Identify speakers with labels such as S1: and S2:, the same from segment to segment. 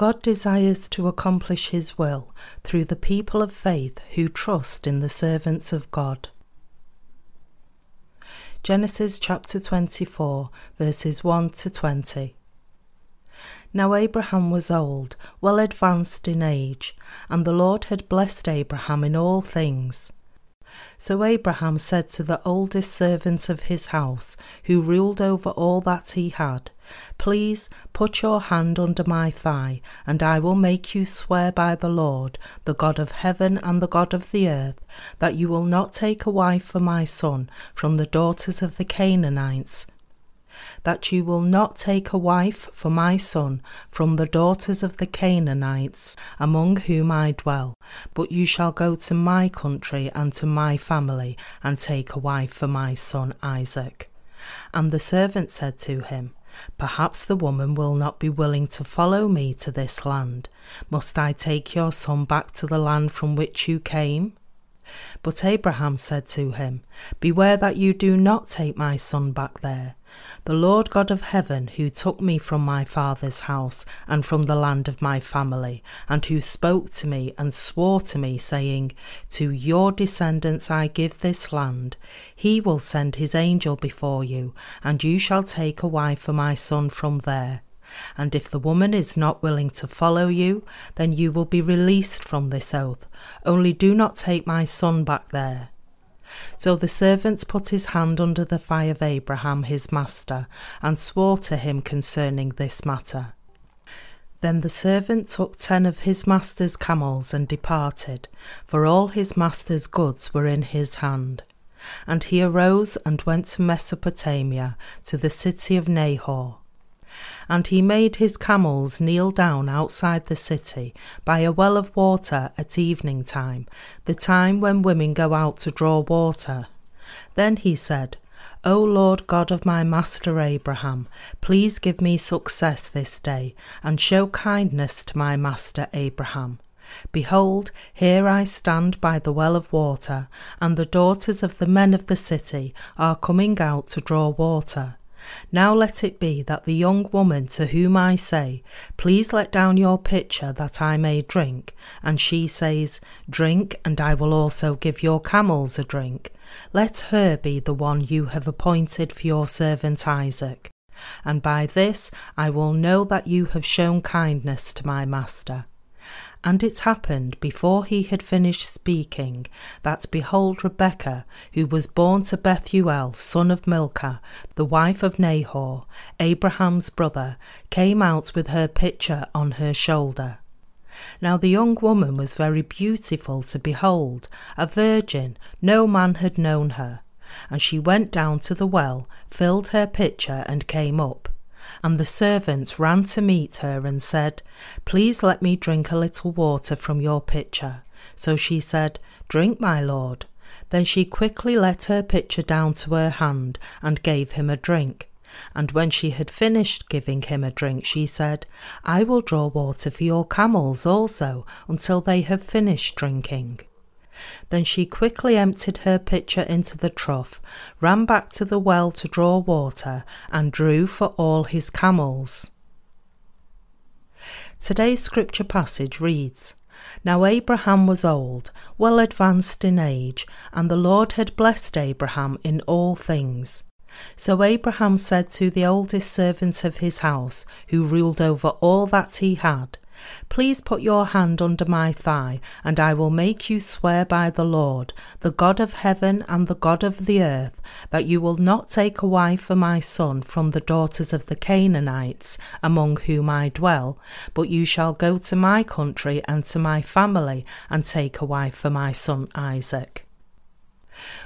S1: God desires to accomplish His will through the people of faith who trust in the servants of God. Genesis chapter 24, verses 1 to 20. Now Abraham was old, well advanced in age, and the Lord had blessed Abraham in all things. So Abraham said to the oldest servant of his house, who ruled over all that he had, Please put your hand under my thigh, and I will make you swear by the Lord, the God of heaven and the God of the earth, that you will not take a wife for my son from the daughters of the Canaanites that you will not take a wife for my son from the daughters of the Canaanites, among whom I dwell, but you shall go to my country and to my family, and take a wife for my son Isaac. And the servant said to him, Perhaps the woman will not be willing to follow me to this land. Must I take your son back to the land from which you came? But Abraham said to him, Beware that you do not take my son back there. The Lord God of heaven, who took me from my father's house and from the land of my family, and who spoke to me and swore to me, saying, To your descendants I give this land, he will send his angel before you, and you shall take a wife for my son from there. And if the woman is not willing to follow you, then you will be released from this oath. Only do not take my son back there. So the servants put his hand under the thigh of Abraham his master, and swore to him concerning this matter. Then the servant took ten of his master's camels and departed, for all his master's goods were in his hand. And he arose and went to Mesopotamia, to the city of Nahor. And he made his camels kneel down outside the city by a well of water at evening time, the time when women go out to draw water. Then he said, O Lord God of my master Abraham, please give me success this day, and show kindness to my master Abraham. Behold, here I stand by the well of water, and the daughters of the men of the city are coming out to draw water. Now let it be that the young woman to whom I say, Please let down your pitcher that I may drink, and she says, Drink, and I will also give your camels a drink, let her be the one you have appointed for your servant Isaac. And by this I will know that you have shown kindness to my master. And it happened before he had finished speaking that behold Rebekah, who was born to Bethuel, son of Milcah, the wife of Nahor, Abraham's brother, came out with her pitcher on her shoulder. Now the young woman was very beautiful to behold, a virgin, no man had known her. And she went down to the well, filled her pitcher, and came up and the servants ran to meet her and said, Please let me drink a little water from your pitcher. So she said, Drink, my lord. Then she quickly let her pitcher down to her hand and gave him a drink. And when she had finished giving him a drink, she said, I will draw water for your camels also until they have finished drinking. Then she quickly emptied her pitcher into the trough, ran back to the well to draw water, and drew for all his camels. Today's scripture passage reads Now Abraham was old, well advanced in age, and the Lord had blessed Abraham in all things. So Abraham said to the oldest servant of his house, who ruled over all that he had, Please put your hand under my thigh, and I will make you swear by the Lord, the God of heaven and the God of the earth, that you will not take a wife for my son from the daughters of the Canaanites, among whom I dwell, but you shall go to my country and to my family, and take a wife for my son Isaac.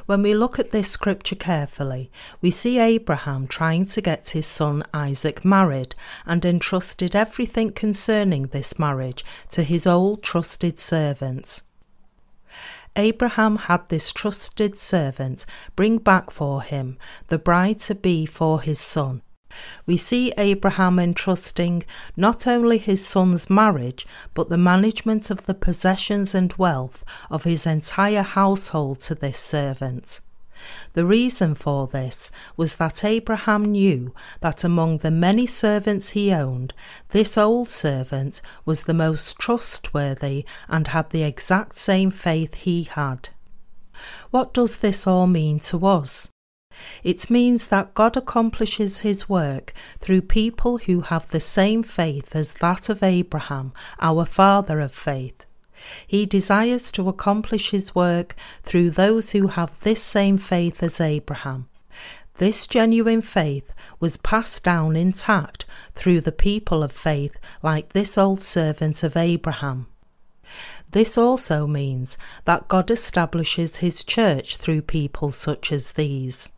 S1: When we look at this scripture carefully, we see Abraham trying to get his son Isaac married and entrusted everything concerning this marriage to his old trusted servants. Abraham had this trusted servant bring back for him the bride to be for his son, we see Abraham entrusting not only his son's marriage, but the management of the possessions and wealth of his entire household to this servant. The reason for this was that Abraham knew that among the many servants he owned, this old servant was the most trustworthy and had the exact same faith he had. What does this all mean to us? It means that God accomplishes his work through people who have the same faith as that of Abraham, our father of faith. He desires to accomplish his work through those who have this same faith as Abraham. This genuine faith was passed down intact through the people of faith, like this old servant of Abraham. This also means that God establishes his church through people such as these.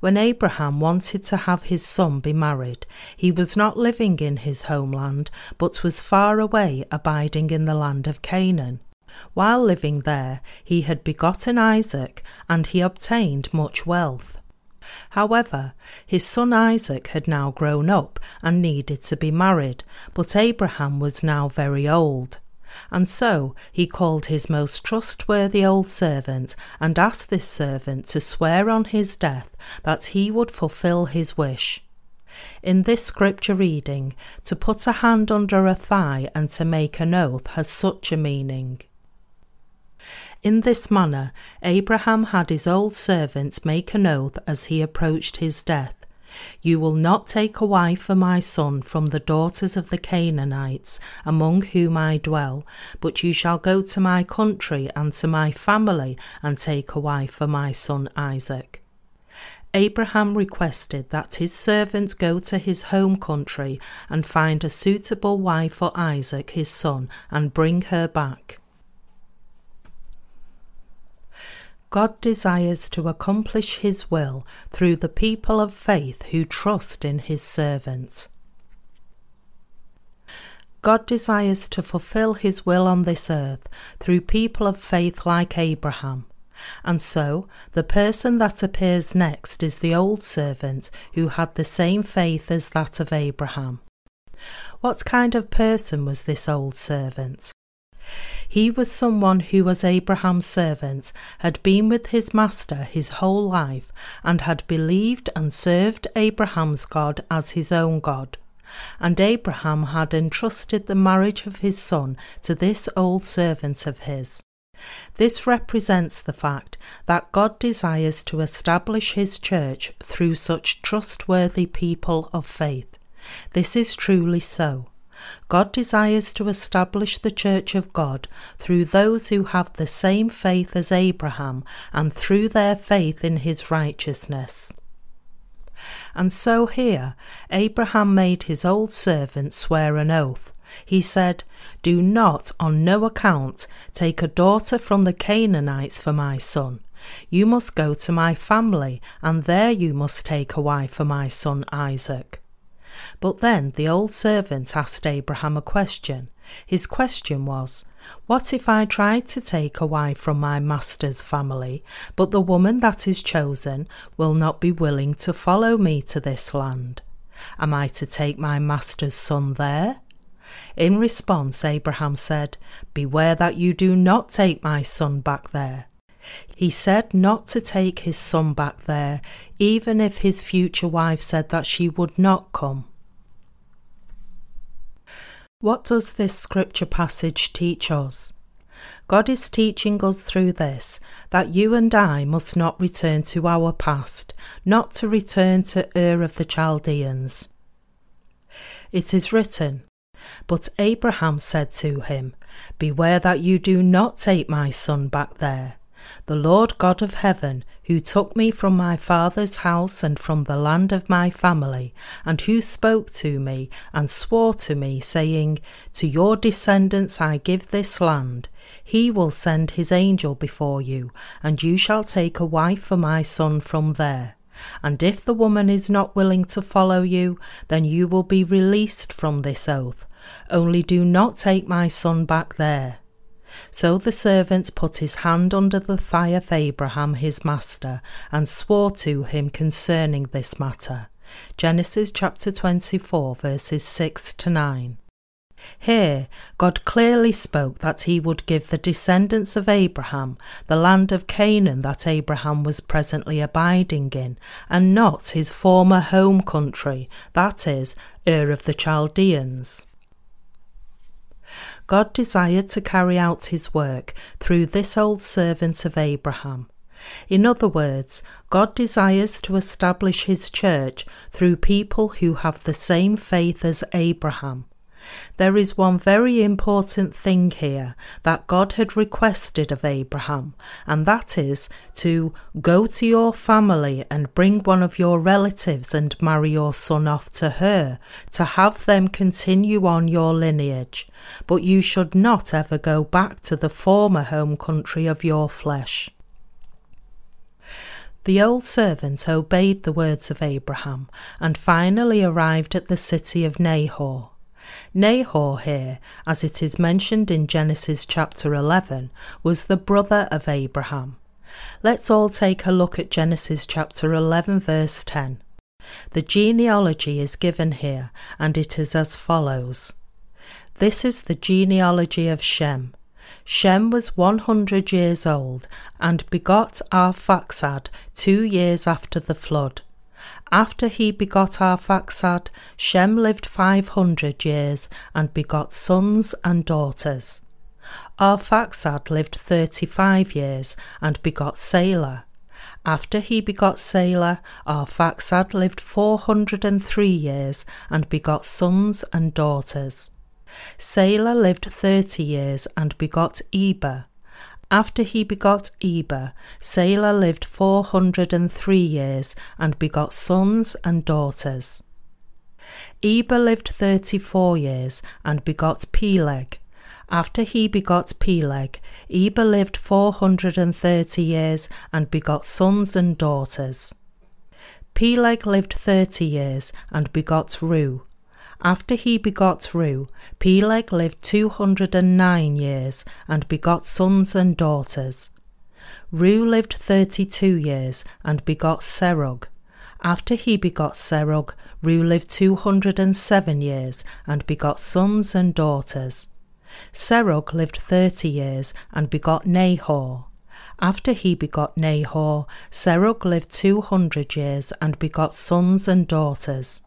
S1: When Abraham wanted to have his son be married, he was not living in his homeland, but was far away, abiding in the land of Canaan. While living there, he had begotten Isaac, and he obtained much wealth. However, his son Isaac had now grown up and needed to be married, but Abraham was now very old. And so he called his most trustworthy old servant and asked this servant to swear on his death that he would fulfill his wish. In this scripture reading, to put a hand under a thigh and to make an oath has such a meaning. In this manner, Abraham had his old servant make an oath as he approached his death you will not take a wife for my son from the daughters of the Canaanites, among whom I dwell, but you shall go to my country and to my family and take a wife for my son Isaac. Abraham requested that his servant go to his home country and find a suitable wife for Isaac his son and bring her back. God desires to accomplish His will through the people of faith who trust in His servants. God desires to fulfill His will on this earth through people of faith like Abraham. And so, the person that appears next is the old servant who had the same faith as that of Abraham. What kind of person was this old servant? He was someone who, as Abraham's servant, had been with his master his whole life and had believed and served Abraham's God as his own God. And Abraham had entrusted the marriage of his son to this old servant of his. This represents the fact that God desires to establish his church through such trustworthy people of faith. This is truly so. God desires to establish the Church of God through those who have the same faith as Abraham and through their faith in his righteousness. And so here, Abraham made his old servant swear an oath. He said, Do not on no account take a daughter from the Canaanites for my son. You must go to my family, and there you must take a wife for my son Isaac. But then the old servant asked Abraham a question. His question was, What if I try to take a wife from my master's family, but the woman that is chosen will not be willing to follow me to this land? Am I to take my master's son there? In response, Abraham said, Beware that you do not take my son back there. He said not to take his son back there, even if his future wife said that she would not come. What does this scripture passage teach us? God is teaching us through this that you and I must not return to our past, not to return to Ur of the Chaldeans. It is written, But Abraham said to him, Beware that you do not take my son back there the Lord God of heaven, who took me from my father's house and from the land of my family, and who spoke to me and swore to me, saying, To your descendants I give this land. He will send his angel before you, and you shall take a wife for my son from there. And if the woman is not willing to follow you, then you will be released from this oath. Only do not take my son back there. So the servant put his hand under the thigh of Abraham his master, and swore to him concerning this matter. Genesis chapter 24, verses 6 to 9. Here, God clearly spoke that he would give the descendants of Abraham the land of Canaan that Abraham was presently abiding in, and not his former home country, that is, Ur of the Chaldeans. God desired to carry out his work through this old servant of Abraham. In other words, God desires to establish his church through people who have the same faith as Abraham. There is one very important thing here that God had requested of Abraham, and that is to go to your family and bring one of your relatives and marry your son off to her, to have them continue on your lineage. But you should not ever go back to the former home country of your flesh. The old servant obeyed the words of Abraham and finally arrived at the city of Nahor. Nahor here, as it is mentioned in Genesis chapter 11, was the brother of Abraham. Let's all take a look at Genesis chapter 11, verse 10. The genealogy is given here, and it is as follows This is the genealogy of Shem. Shem was 100 years old and begot Arphaxad two years after the flood. After he begot Arphaxad, Shem lived five hundred years and begot sons and daughters. Arphaxad lived thirty five years and begot Salah. After he begot Salah, Arphaxad lived four hundred and three years and begot sons and daughters. Salah lived thirty years and begot Eber. After he begot Eber, Salah lived four hundred and three years and begot sons and daughters. Eber lived thirty four years and begot Peleg. After he begot Peleg, Eber lived four hundred and thirty years and begot sons and daughters. Peleg lived thirty years and begot Reu. After he begot Reu, Peleg lived two hundred and nine years, and begot sons and daughters. Reu lived thirty two years, and begot Serug. After he begot Serug, Reu lived two hundred and seven years, and begot sons and daughters. Serug lived thirty years, and begot Nahor. After he begot Nahor, Serug lived two hundred years, and begot sons and daughters.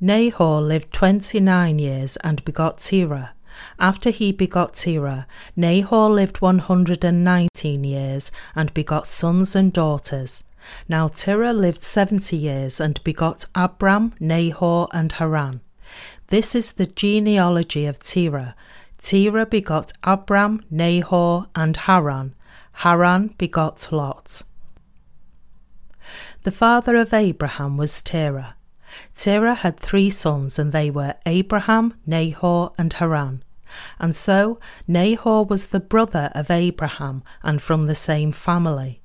S1: Nahor lived twenty nine years and begot Terah. After he begot Terah, Nahor lived one hundred and nineteen years and begot sons and daughters. Now Terah lived seventy years and begot Abram, Nahor, and Haran. This is the genealogy of Terah. Terah begot Abram, Nahor, and Haran. Haran begot Lot. The father of Abraham was Terah. Terah had three sons, and they were Abraham, Nahor, and Haran. And so Nahor was the brother of Abraham, and from the same family.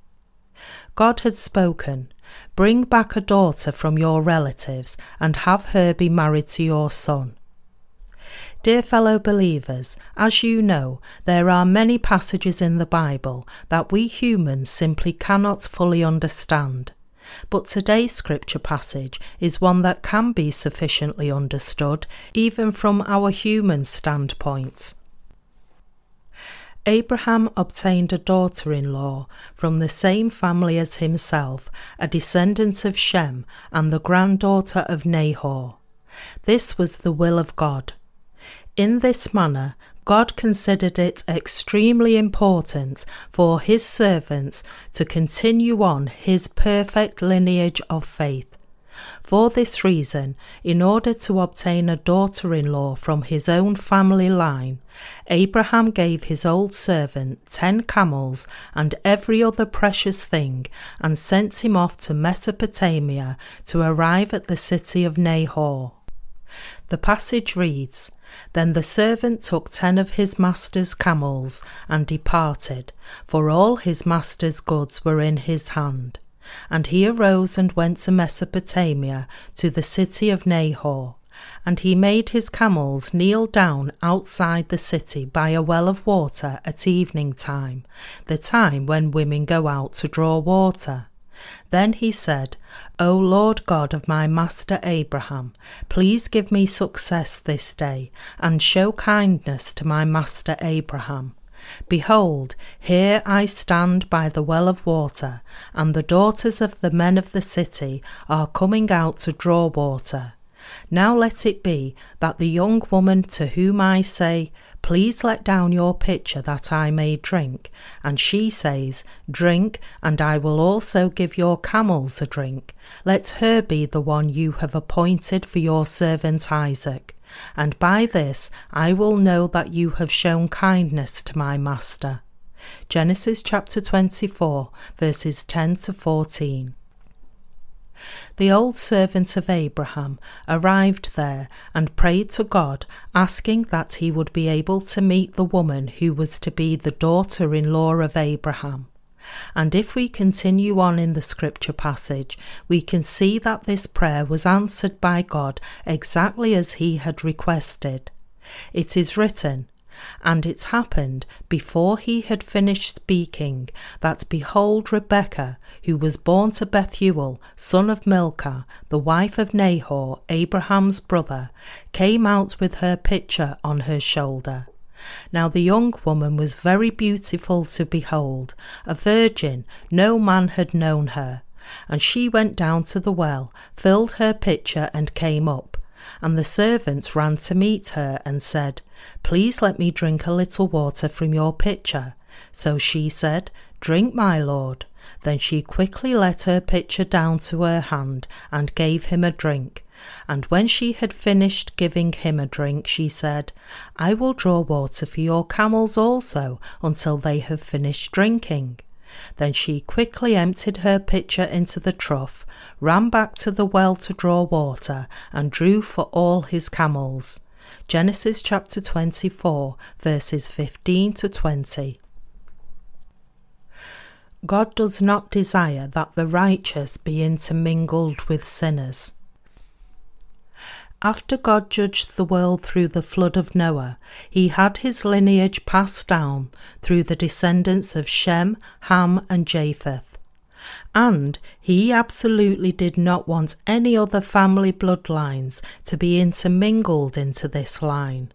S1: God had spoken, Bring back a daughter from your relatives, and have her be married to your son. Dear fellow believers, as you know, there are many passages in the Bible that we humans simply cannot fully understand. But today's scripture passage is one that can be sufficiently understood, even from our human standpoint. Abraham obtained a daughter in law from the same family as himself, a descendant of Shem and the granddaughter of Nahor. This was the will of God. In this manner, God considered it extremely important for his servants to continue on his perfect lineage of faith. For this reason, in order to obtain a daughter in law from his own family line, Abraham gave his old servant ten camels and every other precious thing and sent him off to Mesopotamia to arrive at the city of Nahor. The passage reads Then the servant took ten of his master's camels and departed, for all his master's goods were in his hand. And he arose and went to Mesopotamia, to the city of Nahor. And he made his camels kneel down outside the city by a well of water at evening time, the time when women go out to draw water. Then he said, O Lord God of my master Abraham, please give me success this day, and show kindness to my master Abraham. Behold, here I stand by the well of water, and the daughters of the men of the city are coming out to draw water. Now let it be that the young woman to whom I say, Please let down your pitcher that I may drink. And she says, Drink, and I will also give your camels a drink. Let her be the one you have appointed for your servant Isaac. And by this I will know that you have shown kindness to my master. Genesis chapter 24, verses 10 to 14. The old servant of Abraham arrived there and prayed to God, asking that he would be able to meet the woman who was to be the daughter in law of Abraham. And if we continue on in the scripture passage, we can see that this prayer was answered by God exactly as he had requested. It is written, and it happened before he had finished speaking that behold Rebekah, who was born to Bethuel, son of Milcah, the wife of Nahor, Abraham's brother, came out with her pitcher on her shoulder. Now the young woman was very beautiful to behold, a virgin, no man had known her. And she went down to the well, filled her pitcher, and came up. And the servants ran to meet her and said, Please let me drink a little water from your pitcher. So she said, Drink, my lord. Then she quickly let her pitcher down to her hand and gave him a drink. And when she had finished giving him a drink, she said, I will draw water for your camels also until they have finished drinking. Then she quickly emptied her pitcher into the trough, ran back to the well to draw water, and drew for all his camels. Genesis chapter 24, verses 15 to 20. God does not desire that the righteous be intermingled with sinners. After God judged the world through the flood of Noah, he had his lineage passed down through the descendants of Shem, Ham, and Japheth. And he absolutely did not want any other family bloodlines to be intermingled into this line.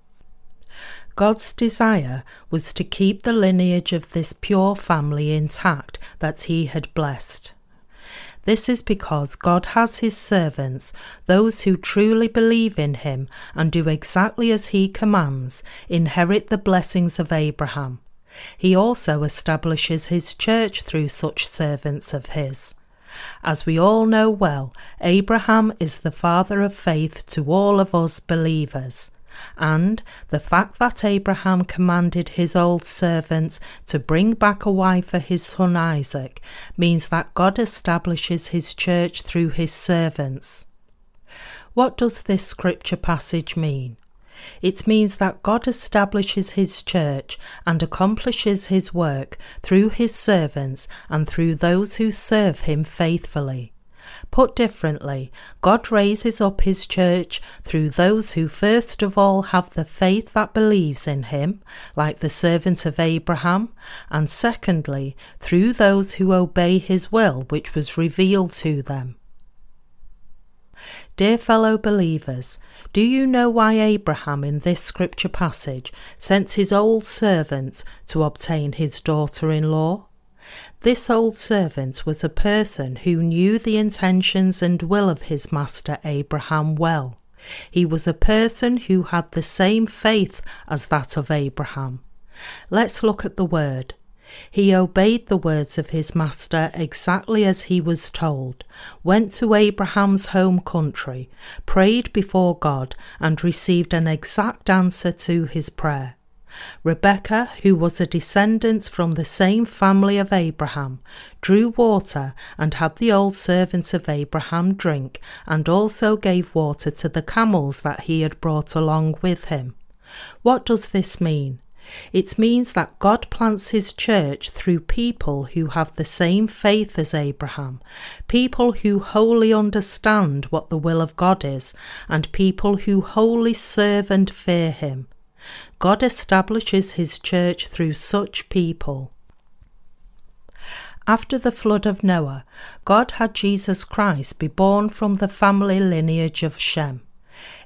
S1: God's desire was to keep the lineage of this pure family intact that he had blessed. This is because God has his servants, those who truly believe in him and do exactly as he commands, inherit the blessings of Abraham. He also establishes his church through such servants of his. As we all know well, Abraham is the father of faith to all of us believers and the fact that Abraham commanded his old servant to bring back a wife for his son Isaac means that God establishes his church through his servants. What does this scripture passage mean? It means that God establishes his church and accomplishes his work through his servants and through those who serve him faithfully. Put differently, God raises up his church through those who first of all have the faith that believes in him, like the servant of Abraham, and secondly, through those who obey his will which was revealed to them. Dear fellow believers, do you know why Abraham in this scripture passage sent his old servant to obtain his daughter in law? This old servant was a person who knew the intentions and will of his master Abraham well. He was a person who had the same faith as that of Abraham. Let's look at the word. He obeyed the words of his master exactly as he was told, went to Abraham's home country, prayed before God, and received an exact answer to his prayer. Rebekah, who was a descendant from the same family of Abraham, drew water and had the old servants of Abraham drink, and also gave water to the camels that he had brought along with him. What does this mean? It means that God plants his church through people who have the same faith as Abraham, people who wholly understand what the will of God is, and people who wholly serve and fear him. God establishes his church through such people. After the flood of Noah, God had Jesus Christ be born from the family lineage of Shem.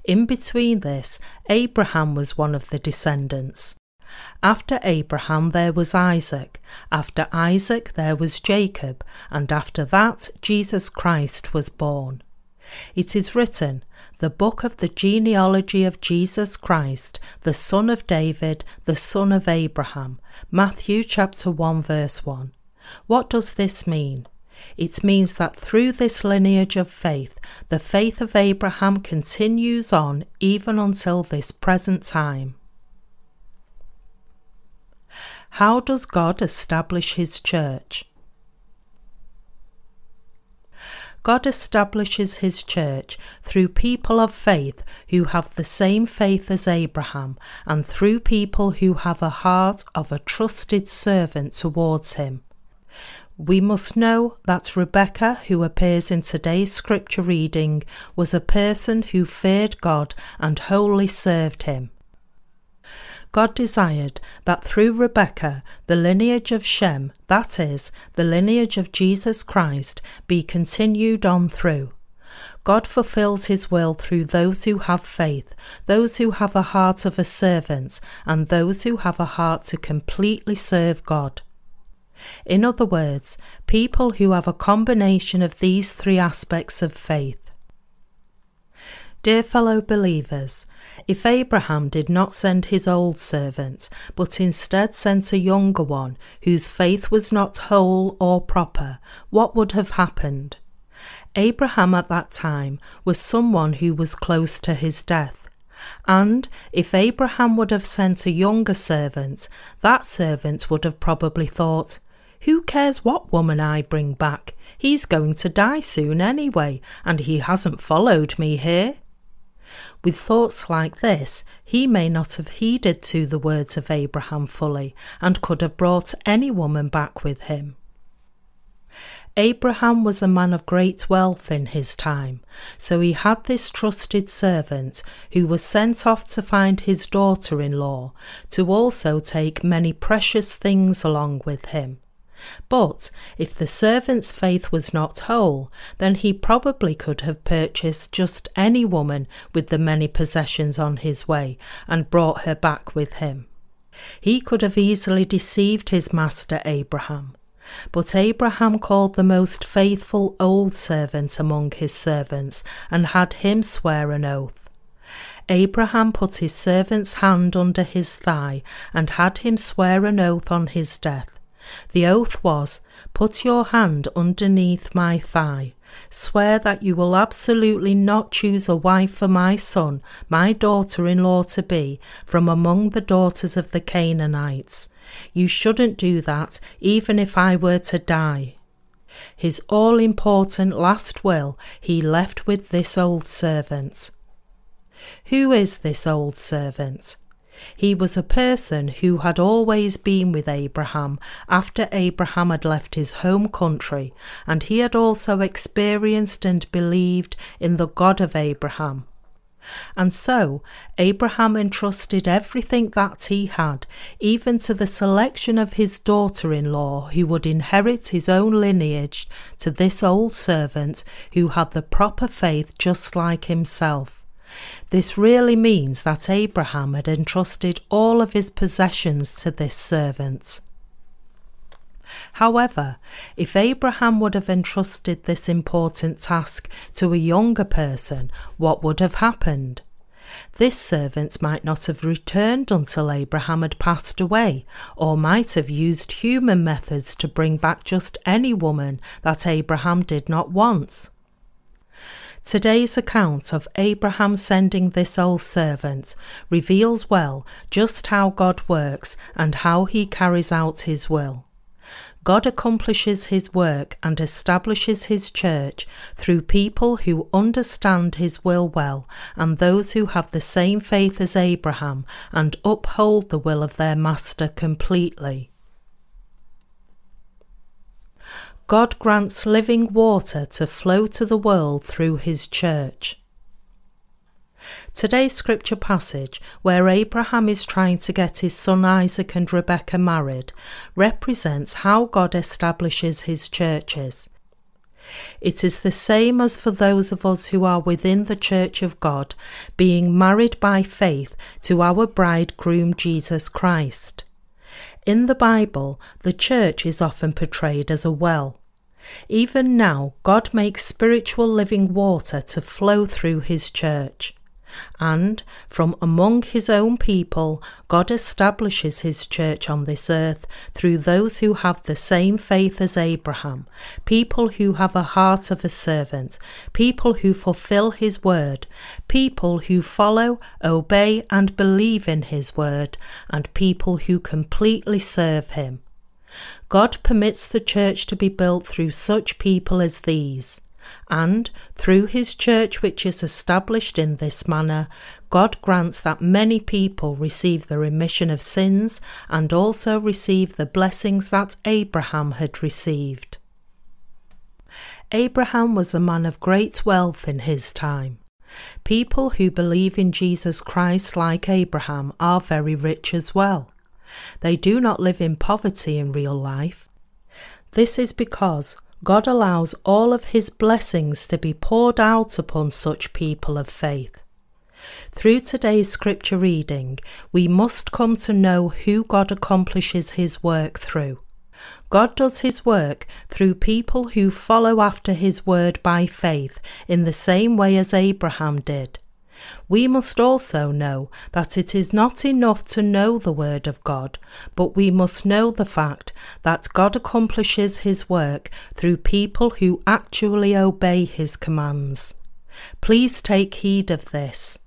S1: In between this, Abraham was one of the descendants. After Abraham there was Isaac, after Isaac there was Jacob, and after that Jesus Christ was born. It is written, the book of the genealogy of Jesus Christ, the son of David, the son of Abraham. Matthew chapter 1 verse 1. What does this mean? It means that through this lineage of faith, the faith of Abraham continues on even until this present time. How does God establish His church? God establishes His church through people of faith who have the same faith as Abraham and through people who have a heart of a trusted servant towards Him. We must know that Rebekah, who appears in today's scripture reading, was a person who feared God and wholly served Him. God desired that through Rebekah the lineage of Shem, that is, the lineage of Jesus Christ, be continued on through. God fulfills his will through those who have faith, those who have a heart of a servant, and those who have a heart to completely serve God. In other words, people who have a combination of these three aspects of faith. Dear fellow believers, if Abraham did not send his old servant, but instead sent a younger one whose faith was not whole or proper, what would have happened? Abraham at that time was someone who was close to his death. And if Abraham would have sent a younger servant, that servant would have probably thought, Who cares what woman I bring back? He's going to die soon anyway, and he hasn't followed me here. With thoughts like this, he may not have heeded to the words of Abraham fully, and could have brought any woman back with him. Abraham was a man of great wealth in his time, so he had this trusted servant who was sent off to find his daughter in law, to also take many precious things along with him. But if the servant's faith was not whole, then he probably could have purchased just any woman with the many possessions on his way and brought her back with him. He could have easily deceived his master Abraham. But Abraham called the most faithful old servant among his servants and had him swear an oath. Abraham put his servant's hand under his thigh and had him swear an oath on his death the oath was, Put your hand underneath my thigh. Swear that you will absolutely not choose a wife for my son, my daughter in law to be, from among the daughters of the Canaanites. You shouldn't do that, even if I were to die. His all important last will he left with this old servant. Who is this old servant? He was a person who had always been with Abraham after Abraham had left his home country, and he had also experienced and believed in the God of Abraham. And so Abraham entrusted everything that he had, even to the selection of his daughter in law, who would inherit his own lineage, to this old servant who had the proper faith just like himself. This really means that Abraham had entrusted all of his possessions to this servant. However, if Abraham would have entrusted this important task to a younger person, what would have happened? This servant might not have returned until Abraham had passed away, or might have used human methods to bring back just any woman that Abraham did not want. Today's account of Abraham sending this old servant reveals well just how God works and how he carries out his will. God accomplishes his work and establishes his church through people who understand his will well and those who have the same faith as Abraham and uphold the will of their master completely. God grants living water to flow to the world through His church. Today's scripture passage, where Abraham is trying to get his son Isaac and Rebekah married, represents how God establishes his churches. It is the same as for those of us who are within the Church of God, being married by faith to our bridegroom Jesus Christ. In the Bible, the church is often portrayed as a well. Even now, God makes spiritual living water to flow through his church. And from among his own people, God establishes his church on this earth through those who have the same faith as Abraham, people who have a heart of a servant, people who fulfill his word, people who follow, obey, and believe in his word, and people who completely serve him. God permits the church to be built through such people as these. And through his church, which is established in this manner, God grants that many people receive the remission of sins and also receive the blessings that Abraham had received. Abraham was a man of great wealth in his time. People who believe in Jesus Christ, like Abraham, are very rich as well. They do not live in poverty in real life. This is because God allows all of his blessings to be poured out upon such people of faith. Through today's scripture reading, we must come to know who God accomplishes his work through. God does his work through people who follow after his word by faith in the same way as Abraham did. We must also know that it is not enough to know the Word of God, but we must know the fact that God accomplishes His work through people who actually obey His commands. Please take heed of this.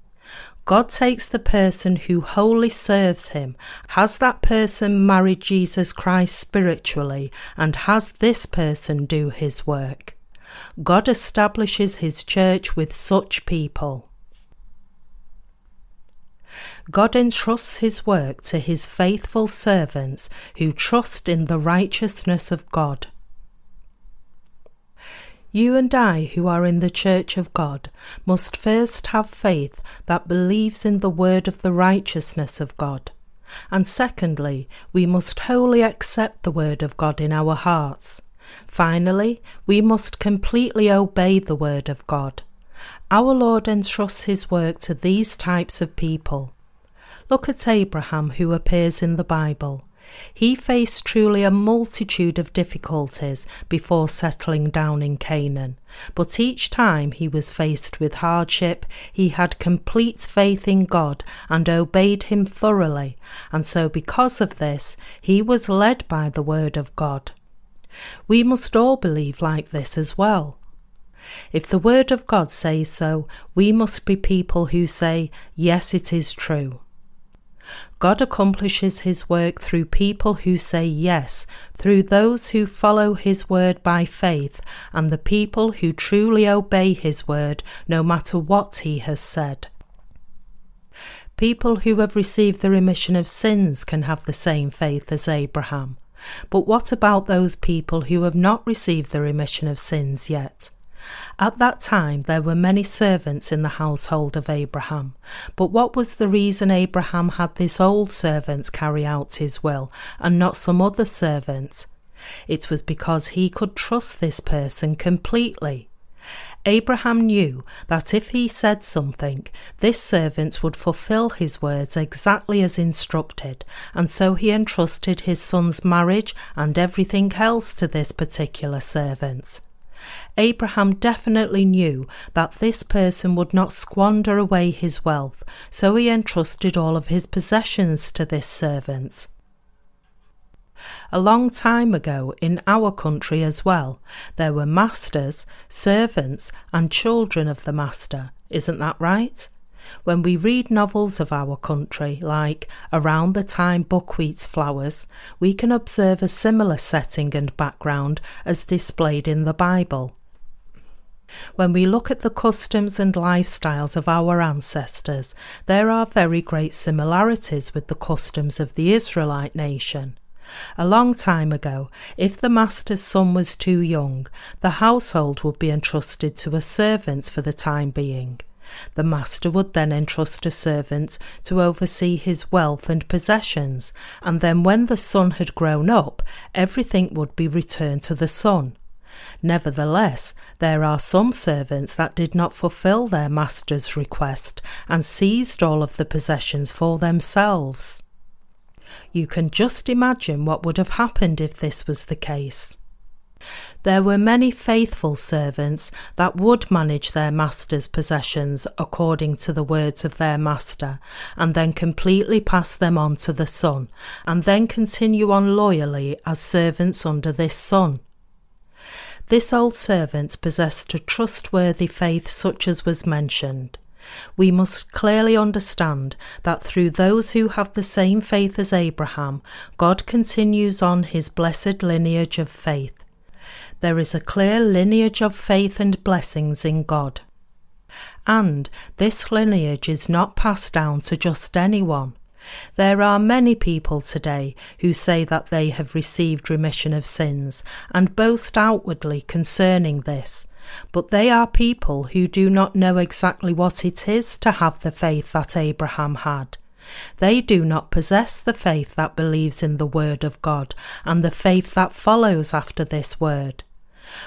S1: God takes the person who wholly serves Him, has that person married Jesus Christ spiritually, and has this person do His work. God establishes His church with such people. God entrusts his work to his faithful servants who trust in the righteousness of God. You and I, who are in the Church of God, must first have faith that believes in the word of the righteousness of God. And secondly, we must wholly accept the word of God in our hearts. Finally, we must completely obey the word of God. Our Lord entrusts his work to these types of people. Look at Abraham, who appears in the Bible. He faced truly a multitude of difficulties before settling down in Canaan, but each time he was faced with hardship, he had complete faith in God and obeyed Him thoroughly, and so because of this, he was led by the Word of God. We must all believe like this as well. If the Word of God says so, we must be people who say, Yes, it is true. God accomplishes His work through people who say yes, through those who follow His word by faith, and the people who truly obey His word no matter what He has said. People who have received the remission of sins can have the same faith as Abraham. But what about those people who have not received the remission of sins yet? At that time there were many servants in the household of Abraham. But what was the reason Abraham had this old servant carry out his will, and not some other servant? It was because he could trust this person completely. Abraham knew that if he said something, this servant would fulfill his words exactly as instructed, and so he entrusted his son's marriage and everything else to this particular servant. Abraham definitely knew that this person would not squander away his wealth, so he entrusted all of his possessions to this servant. A long time ago, in our country as well, there were masters, servants, and children of the master. Isn't that right? When we read novels of our country, like Around the Time Buckwheat's Flowers, we can observe a similar setting and background as displayed in the Bible. When we look at the customs and lifestyles of our ancestors, there are very great similarities with the customs of the Israelite nation. A long time ago, if the master's son was too young, the household would be entrusted to a servant for the time being. The master would then entrust a servant to oversee his wealth and possessions, and then when the son had grown up, everything would be returned to the son. Nevertheless, there are some servants that did not fulfill their master's request and seized all of the possessions for themselves. You can just imagine what would have happened if this was the case. There were many faithful servants that would manage their master's possessions according to the words of their master, and then completely pass them on to the son, and then continue on loyally as servants under this son. This old servant possessed a trustworthy faith such as was mentioned we must clearly understand that through those who have the same faith as Abraham, God continues on his blessed lineage of faith. There is a clear lineage of faith and blessings in God. And this lineage is not passed down to just anyone. There are many people today who say that they have received remission of sins and boast outwardly concerning this, but they are people who do not know exactly what it is to have the faith that Abraham had. They do not possess the faith that believes in the Word of God and the faith that follows after this Word.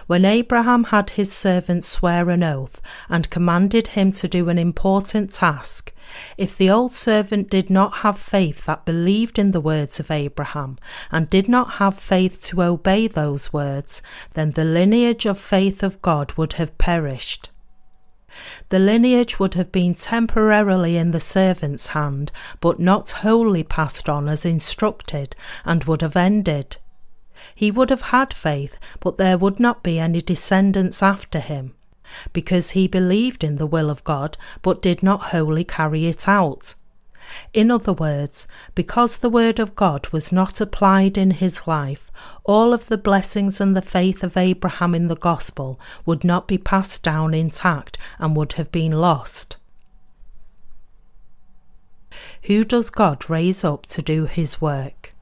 S1: When Abraham had his servant swear an oath and commanded him to do an important task, if the old servant did not have faith that believed in the words of Abraham and did not have faith to obey those words, then the lineage of faith of God would have perished. The lineage would have been temporarily in the servant's hand, but not wholly passed on as instructed, and would have ended. He would have had faith, but there would not be any descendants after him because he believed in the will of God but did not wholly carry it out. In other words, because the word of God was not applied in his life, all of the blessings and the faith of Abraham in the gospel would not be passed down intact and would have been lost. Who does God raise up to do his work?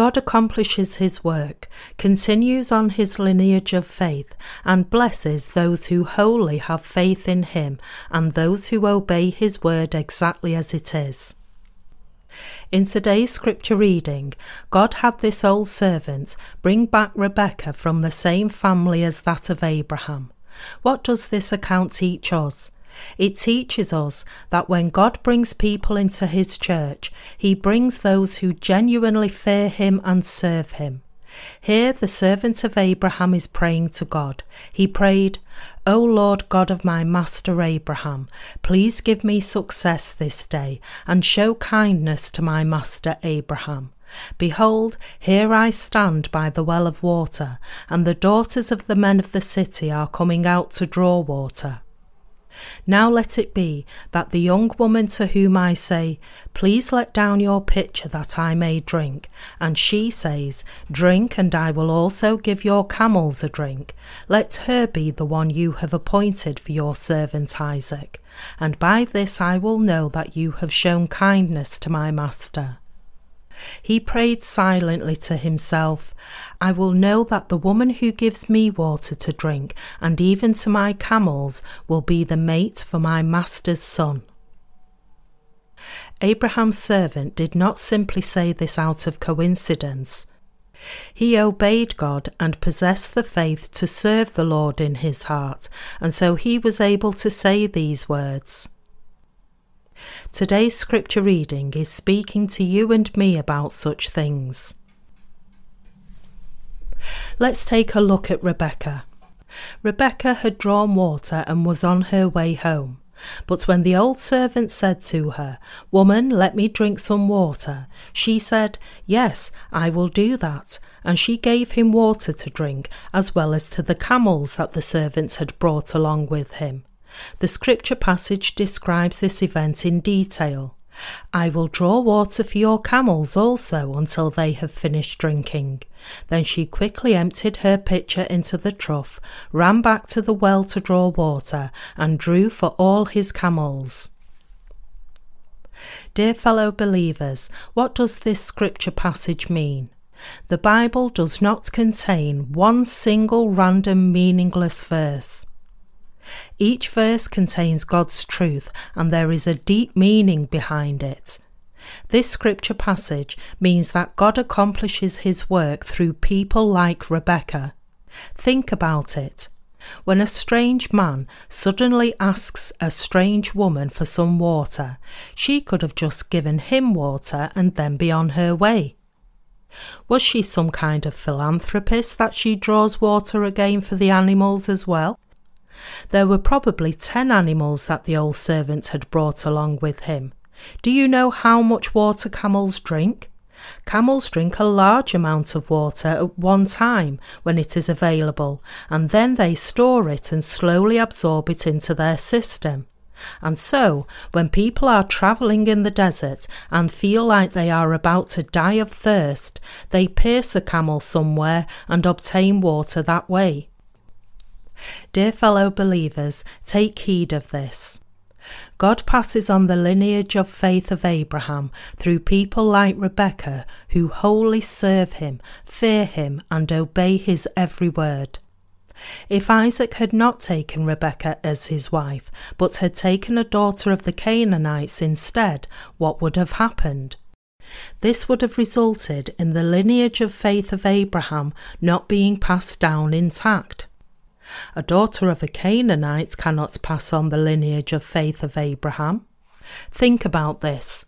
S1: God accomplishes his work, continues on his lineage of faith, and blesses those who wholly have faith in him and those who obey his word exactly as it is. In today's scripture reading, God had this old servant bring back Rebekah from the same family as that of Abraham. What does this account teach us? It teaches us that when God brings people into his church, he brings those who genuinely fear him and serve him. Here, the servant of Abraham is praying to God. He prayed, O Lord God of my master Abraham, please give me success this day and show kindness to my master Abraham. Behold, here I stand by the well of water, and the daughters of the men of the city are coming out to draw water. Now let it be that the young woman to whom I say, Please let down your pitcher that I may drink, and she says, Drink, and I will also give your camels a drink, let her be the one you have appointed for your servant Isaac, and by this I will know that you have shown kindness to my master. He prayed silently to himself, I will know that the woman who gives me water to drink, and even to my camels, will be the mate for my master's son. Abraham's servant did not simply say this out of coincidence. He obeyed God and possessed the faith to serve the Lord in his heart, and so he was able to say these words. Today's scripture reading is speaking to you and me about such things. Let's take a look at Rebekah. Rebekah had drawn water and was on her way home. But when the old servant said to her, Woman, let me drink some water, she said, Yes, I will do that. And she gave him water to drink, as well as to the camels that the servants had brought along with him. The scripture passage describes this event in detail. I will draw water for your camels also until they have finished drinking. Then she quickly emptied her pitcher into the trough, ran back to the well to draw water, and drew for all his camels. Dear fellow believers, what does this scripture passage mean? The Bible does not contain one single random meaningless verse. Each verse contains God's truth and there is a deep meaning behind it. This scripture passage means that God accomplishes his work through people like Rebekah. Think about it. When a strange man suddenly asks a strange woman for some water, she could have just given him water and then be on her way. Was she some kind of philanthropist that she draws water again for the animals as well? There were probably ten animals that the old servant had brought along with him. Do you know how much water camels drink? Camels drink a large amount of water at one time when it is available, and then they store it and slowly absorb it into their system. And so, when people are travelling in the desert and feel like they are about to die of thirst, they pierce a camel somewhere and obtain water that way. Dear fellow believers, take heed of this. God passes on the lineage of faith of Abraham through people like Rebekah who wholly serve him, fear him, and obey his every word. If Isaac had not taken Rebekah as his wife, but had taken a daughter of the Canaanites instead, what would have happened? This would have resulted in the lineage of faith of Abraham not being passed down intact. A daughter of a Canaanite cannot pass on the lineage of faith of Abraham. Think about this.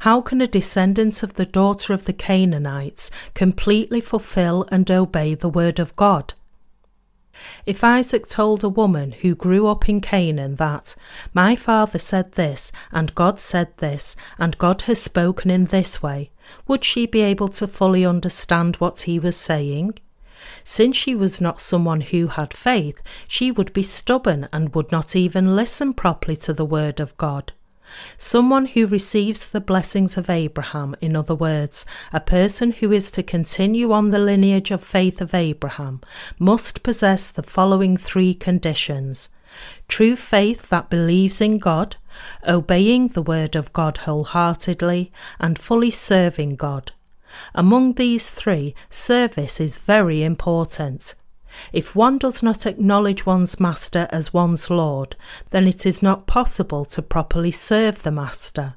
S1: How can a descendant of the daughter of the Canaanites completely fulfill and obey the word of God? If Isaac told a woman who grew up in Canaan that, My father said this, and God said this, and God has spoken in this way, would she be able to fully understand what he was saying? Since she was not someone who had faith, she would be stubborn and would not even listen properly to the word of God. Someone who receives the blessings of Abraham, in other words, a person who is to continue on the lineage of faith of Abraham, must possess the following three conditions true faith that believes in God, obeying the word of God wholeheartedly, and fully serving God. Among these three, service is very important. If one does not acknowledge one's master as one's Lord, then it is not possible to properly serve the master.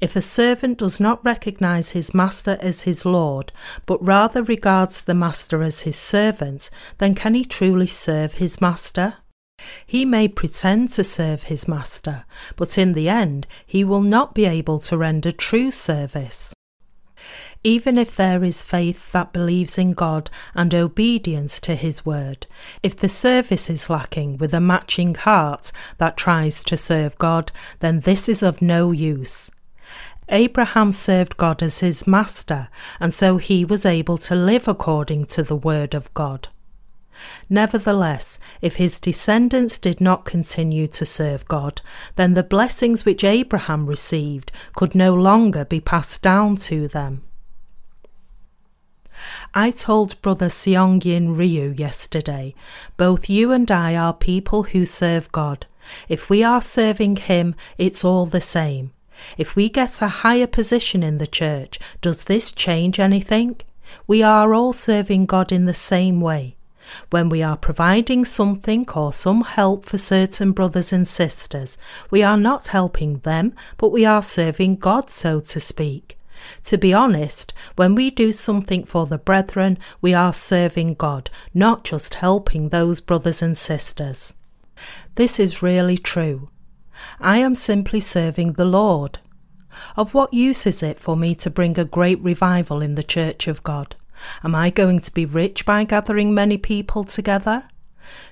S1: If a servant does not recognize his master as his Lord, but rather regards the master as his servant, then can he truly serve his master? He may pretend to serve his master, but in the end he will not be able to render true service. Even if there is faith that believes in God and obedience to His word, if the service is lacking with a matching heart that tries to serve God, then this is of no use. Abraham served God as his master, and so he was able to live according to the word of God. Nevertheless, if his descendants did not continue to serve God, then the blessings which Abraham received could no longer be passed down to them. I told Brother Seong-yin Ryu yesterday, both you and I are people who serve God. If we are serving Him, it's all the same. If we get a higher position in the church, does this change anything? We are all serving God in the same way. When we are providing something or some help for certain brothers and sisters, we are not helping them, but we are serving God, so to speak. To be honest, when we do something for the brethren, we are serving God, not just helping those brothers and sisters. This is really true. I am simply serving the Lord. Of what use is it for me to bring a great revival in the Church of God? Am I going to be rich by gathering many people together?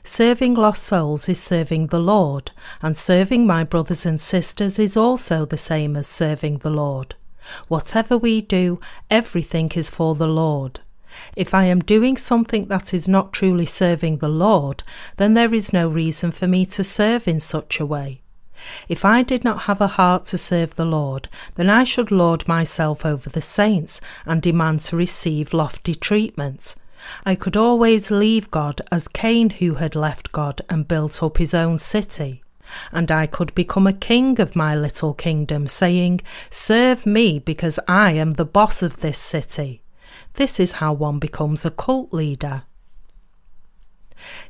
S1: Serving lost souls is serving the Lord, and serving my brothers and sisters is also the same as serving the Lord. Whatever we do, everything is for the Lord. If I am doing something that is not truly serving the Lord, then there is no reason for me to serve in such a way. If I did not have a heart to serve the Lord, then I should lord myself over the saints and demand to receive lofty treatment. I could always leave God as Cain who had left God and built up his own city and I could become a king of my little kingdom, saying, Serve me because I am the boss of this city. This is how one becomes a cult leader.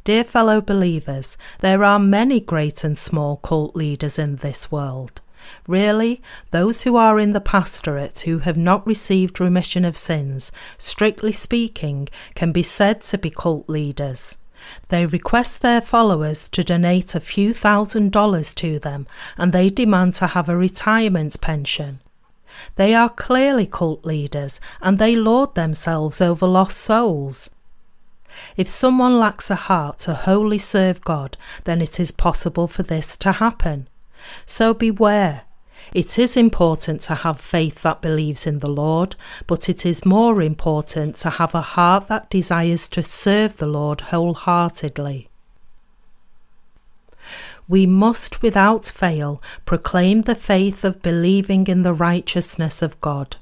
S1: Dear fellow believers, there are many great and small cult leaders in this world. Really, those who are in the pastorate who have not received remission of sins, strictly speaking, can be said to be cult leaders. They request their followers to donate a few thousand dollars to them and they demand to have a retirement pension. They are clearly cult leaders and they lord themselves over lost souls. If someone lacks a heart to wholly serve God, then it is possible for this to happen. So beware. It is important to have faith that believes in the Lord, but it is more important to have a heart that desires to serve the Lord wholeheartedly. We must without fail proclaim the faith of believing in the righteousness of God.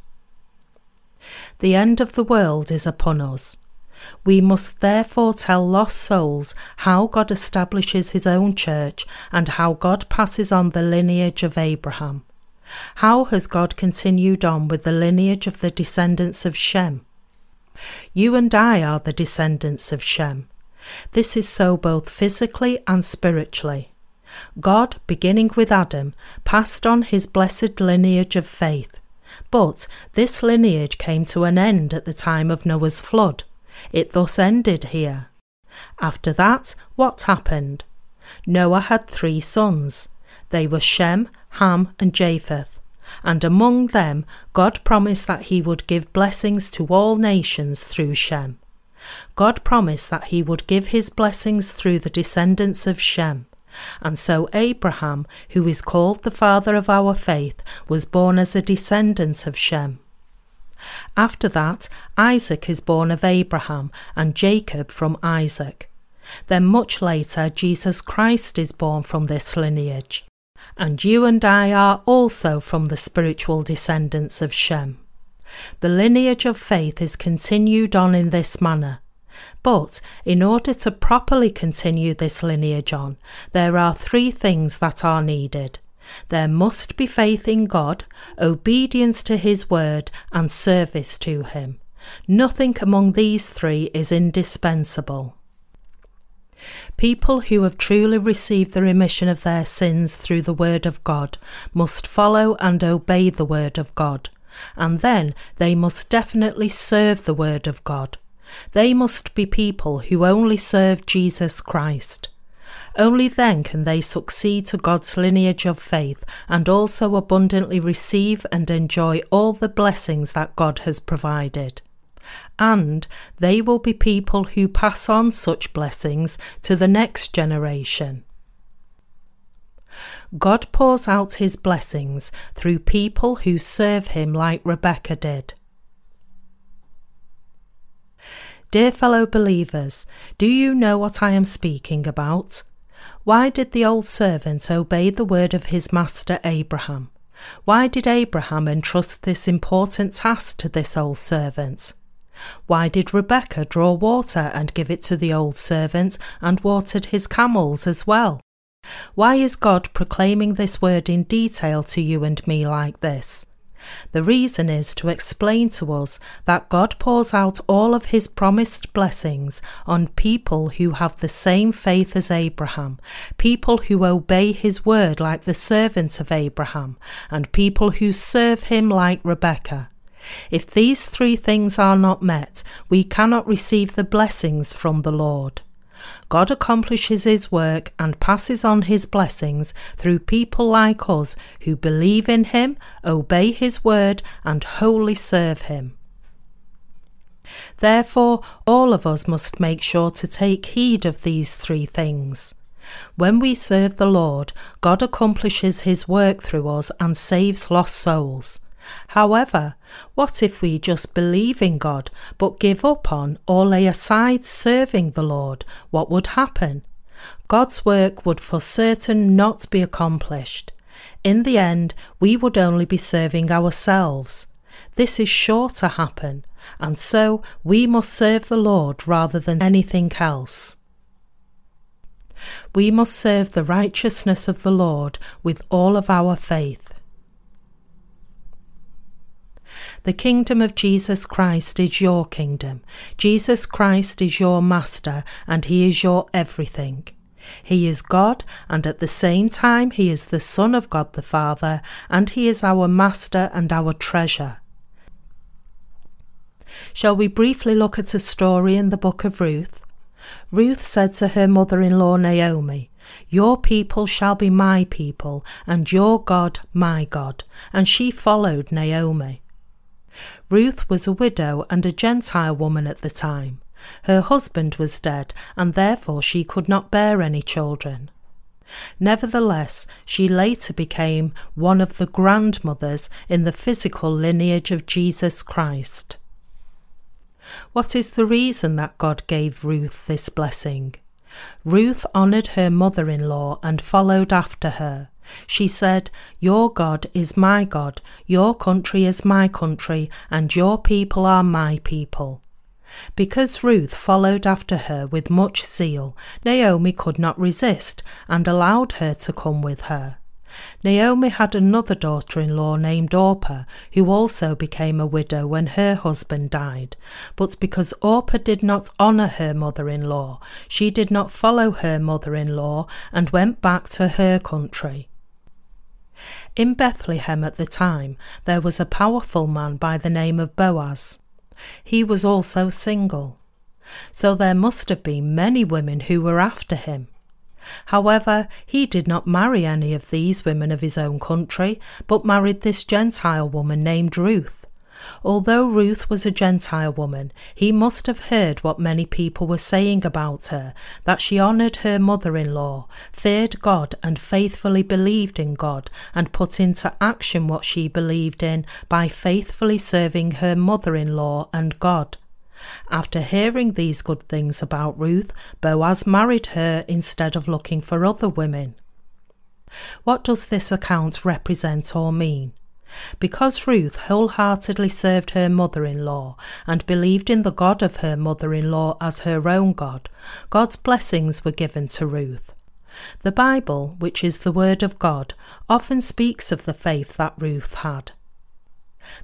S1: The end of the world is upon us. We must therefore tell lost souls how God establishes his own church and how God passes on the lineage of Abraham. How has God continued on with the lineage of the descendants of Shem? You and I are the descendants of Shem. This is so both physically and spiritually. God, beginning with Adam, passed on his blessed lineage of faith. But this lineage came to an end at the time of Noah's flood. It thus ended here. After that, what happened? Noah had three sons. They were Shem, Ham, and Japheth. And among them, God promised that he would give blessings to all nations through Shem. God promised that he would give his blessings through the descendants of Shem. And so Abraham, who is called the father of our faith, was born as a descendant of Shem. After that, Isaac is born of Abraham, and Jacob from Isaac. Then, much later, Jesus Christ is born from this lineage. And you and I are also from the spiritual descendants of Shem. The lineage of faith is continued on in this manner. But in order to properly continue this lineage on, there are three things that are needed. There must be faith in God, obedience to His word, and service to Him. Nothing among these three is indispensable. People who have truly received the remission of their sins through the Word of God must follow and obey the Word of God, and then they must definitely serve the Word of God. They must be people who only serve Jesus Christ. Only then can they succeed to God's lineage of faith and also abundantly receive and enjoy all the blessings that God has provided. And they will be people who pass on such blessings to the next generation. God pours out his blessings through people who serve him like Rebekah did. Dear fellow believers, do you know what I am speaking about? Why did the old servant obey the word of his master Abraham? Why did Abraham entrust this important task to this old servant? Why did Rebekah draw water and give it to the old servant and watered his camels as well? Why is God proclaiming this word in detail to you and me like this? The reason is to explain to us that God pours out all of his promised blessings on people who have the same faith as Abraham, people who obey his word like the servants of Abraham, and people who serve him like Rebekah. If these three things are not met, we cannot receive the blessings from the Lord. God accomplishes His work and passes on His blessings through people like us who believe in Him, obey His word, and wholly serve Him. Therefore, all of us must make sure to take heed of these three things. When we serve the Lord, God accomplishes His work through us and saves lost souls. However, what if we just believe in God but give up on or lay aside serving the Lord? What would happen? God's work would for certain not be accomplished. In the end, we would only be serving ourselves. This is sure to happen, and so we must serve the Lord rather than anything else. We must serve the righteousness of the Lord with all of our faith. The kingdom of Jesus Christ is your kingdom. Jesus Christ is your master, and he is your everything. He is God, and at the same time, He is the Son of God the Father, and He is our Master and our treasure. Shall we briefly look at a story in the book of Ruth? Ruth said to her mother in law Naomi, Your people shall be my people, and your God my God. And she followed Naomi. Ruth was a widow and a Gentile woman at the time. Her husband was dead, and therefore she could not bear any children. Nevertheless, she later became one of the grandmothers in the physical lineage of Jesus Christ. What is the reason that God gave Ruth this blessing? Ruth honoured her mother in law and followed after her. She said, Your God is my God, your country is my country, and your people are my people. Because Ruth followed after her with much zeal, Naomi could not resist and allowed her to come with her. Naomi had another daughter in law named Orpah, who also became a widow when her husband died. But because Orpah did not honour her mother in law, she did not follow her mother in law and went back to her country. In Bethlehem at the time, there was a powerful man by the name of Boaz. He was also single. So there must have been many women who were after him. However, he did not marry any of these women of his own country, but married this Gentile woman named Ruth. Although Ruth was a Gentile woman, he must have heard what many people were saying about her that she honoured her mother in law, feared God, and faithfully believed in God, and put into action what she believed in by faithfully serving her mother in law and God. After hearing these good things about Ruth, Boaz married her instead of looking for other women. What does this account represent or mean? Because Ruth wholeheartedly served her mother in law and believed in the God of her mother in law as her own God, God's blessings were given to Ruth. The Bible, which is the Word of God, often speaks of the faith that Ruth had.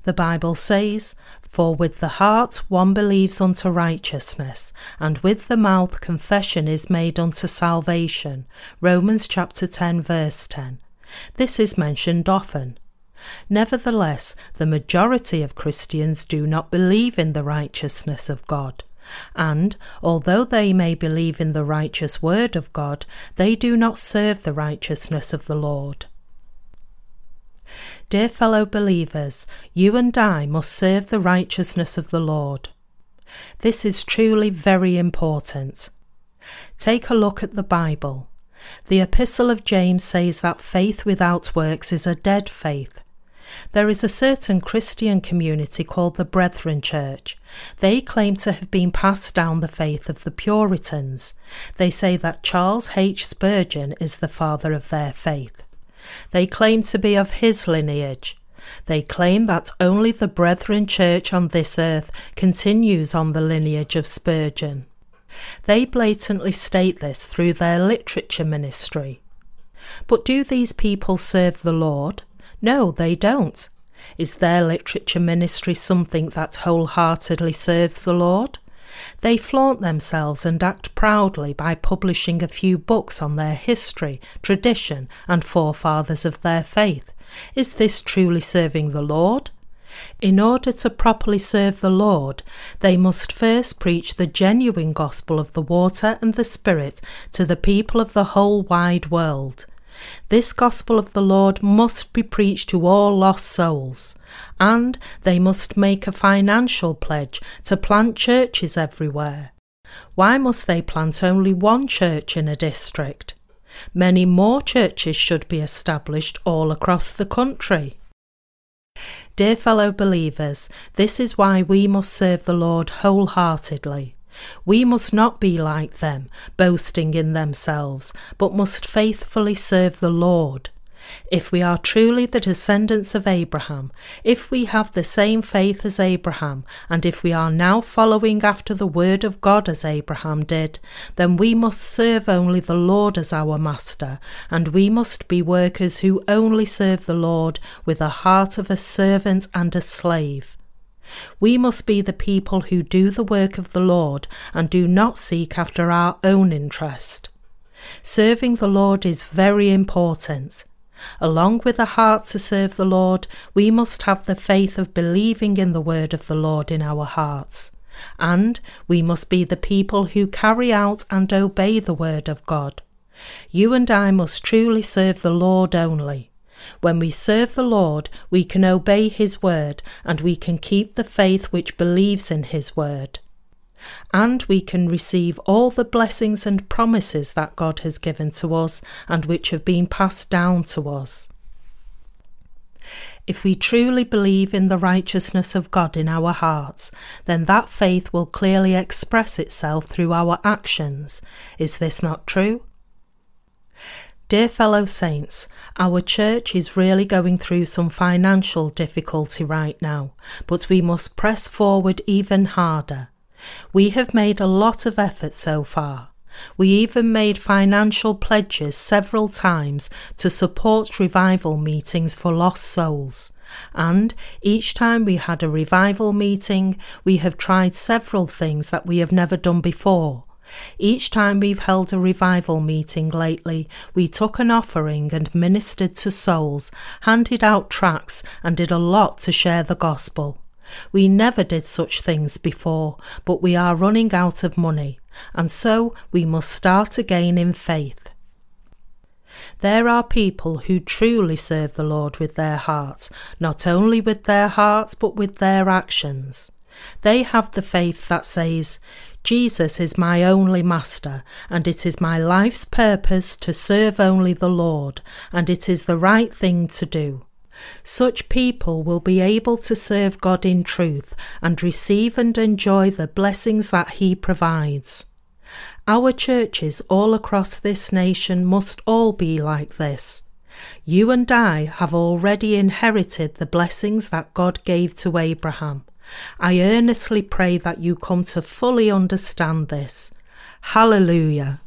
S1: The Bible says, For with the heart one believes unto righteousness, and with the mouth confession is made unto salvation. Romans chapter 10, verse 10. This is mentioned often. Nevertheless, the majority of Christians do not believe in the righteousness of God. And, although they may believe in the righteous word of God, they do not serve the righteousness of the Lord. Dear fellow believers, you and I must serve the righteousness of the Lord. This is truly very important. Take a look at the Bible. The Epistle of James says that faith without works is a dead faith. There is a certain Christian community called the Brethren Church. They claim to have been passed down the faith of the Puritans. They say that Charles H. Spurgeon is the father of their faith. They claim to be of his lineage. They claim that only the Brethren Church on this earth continues on the lineage of Spurgeon. They blatantly state this through their literature ministry. But do these people serve the Lord? No, they don't. Is their literature ministry something that wholeheartedly serves the Lord? They flaunt themselves and act proudly by publishing a few books on their history, tradition, and forefathers of their faith. Is this truly serving the Lord? In order to properly serve the Lord, they must first preach the genuine gospel of the water and the Spirit to the people of the whole wide world. This gospel of the Lord must be preached to all lost souls, and they must make a financial pledge to plant churches everywhere. Why must they plant only one church in a district? Many more churches should be established all across the country. Dear fellow believers, this is why we must serve the Lord wholeheartedly. We must not be like them, boasting in themselves, but must faithfully serve the Lord. If we are truly the descendants of Abraham, if we have the same faith as Abraham, and if we are now following after the word of God as Abraham did, then we must serve only the Lord as our master, and we must be workers who only serve the Lord with a heart of a servant and a slave. We must be the people who do the work of the Lord and do not seek after our own interest. Serving the Lord is very important. Along with a heart to serve the Lord, we must have the faith of believing in the word of the Lord in our hearts. And we must be the people who carry out and obey the word of God. You and I must truly serve the Lord only. When we serve the Lord, we can obey His word and we can keep the faith which believes in His word. And we can receive all the blessings and promises that God has given to us and which have been passed down to us. If we truly believe in the righteousness of God in our hearts, then that faith will clearly express itself through our actions. Is this not true? Dear fellow saints, our church is really going through some financial difficulty right now, but we must press forward even harder. We have made a lot of effort so far. We even made financial pledges several times to support revival meetings for lost souls. And each time we had a revival meeting, we have tried several things that we have never done before. Each time we've held a revival meeting lately, we took an offering and ministered to souls, handed out tracts, and did a lot to share the gospel. We never did such things before, but we are running out of money, and so we must start again in faith. There are people who truly serve the Lord with their hearts, not only with their hearts, but with their actions. They have the faith that says, Jesus is my only master, and it is my life's purpose to serve only the Lord, and it is the right thing to do. Such people will be able to serve God in truth and receive and enjoy the blessings that He provides. Our churches all across this nation must all be like this. You and I have already inherited the blessings that God gave to Abraham. I earnestly pray that you come to fully understand this. Hallelujah.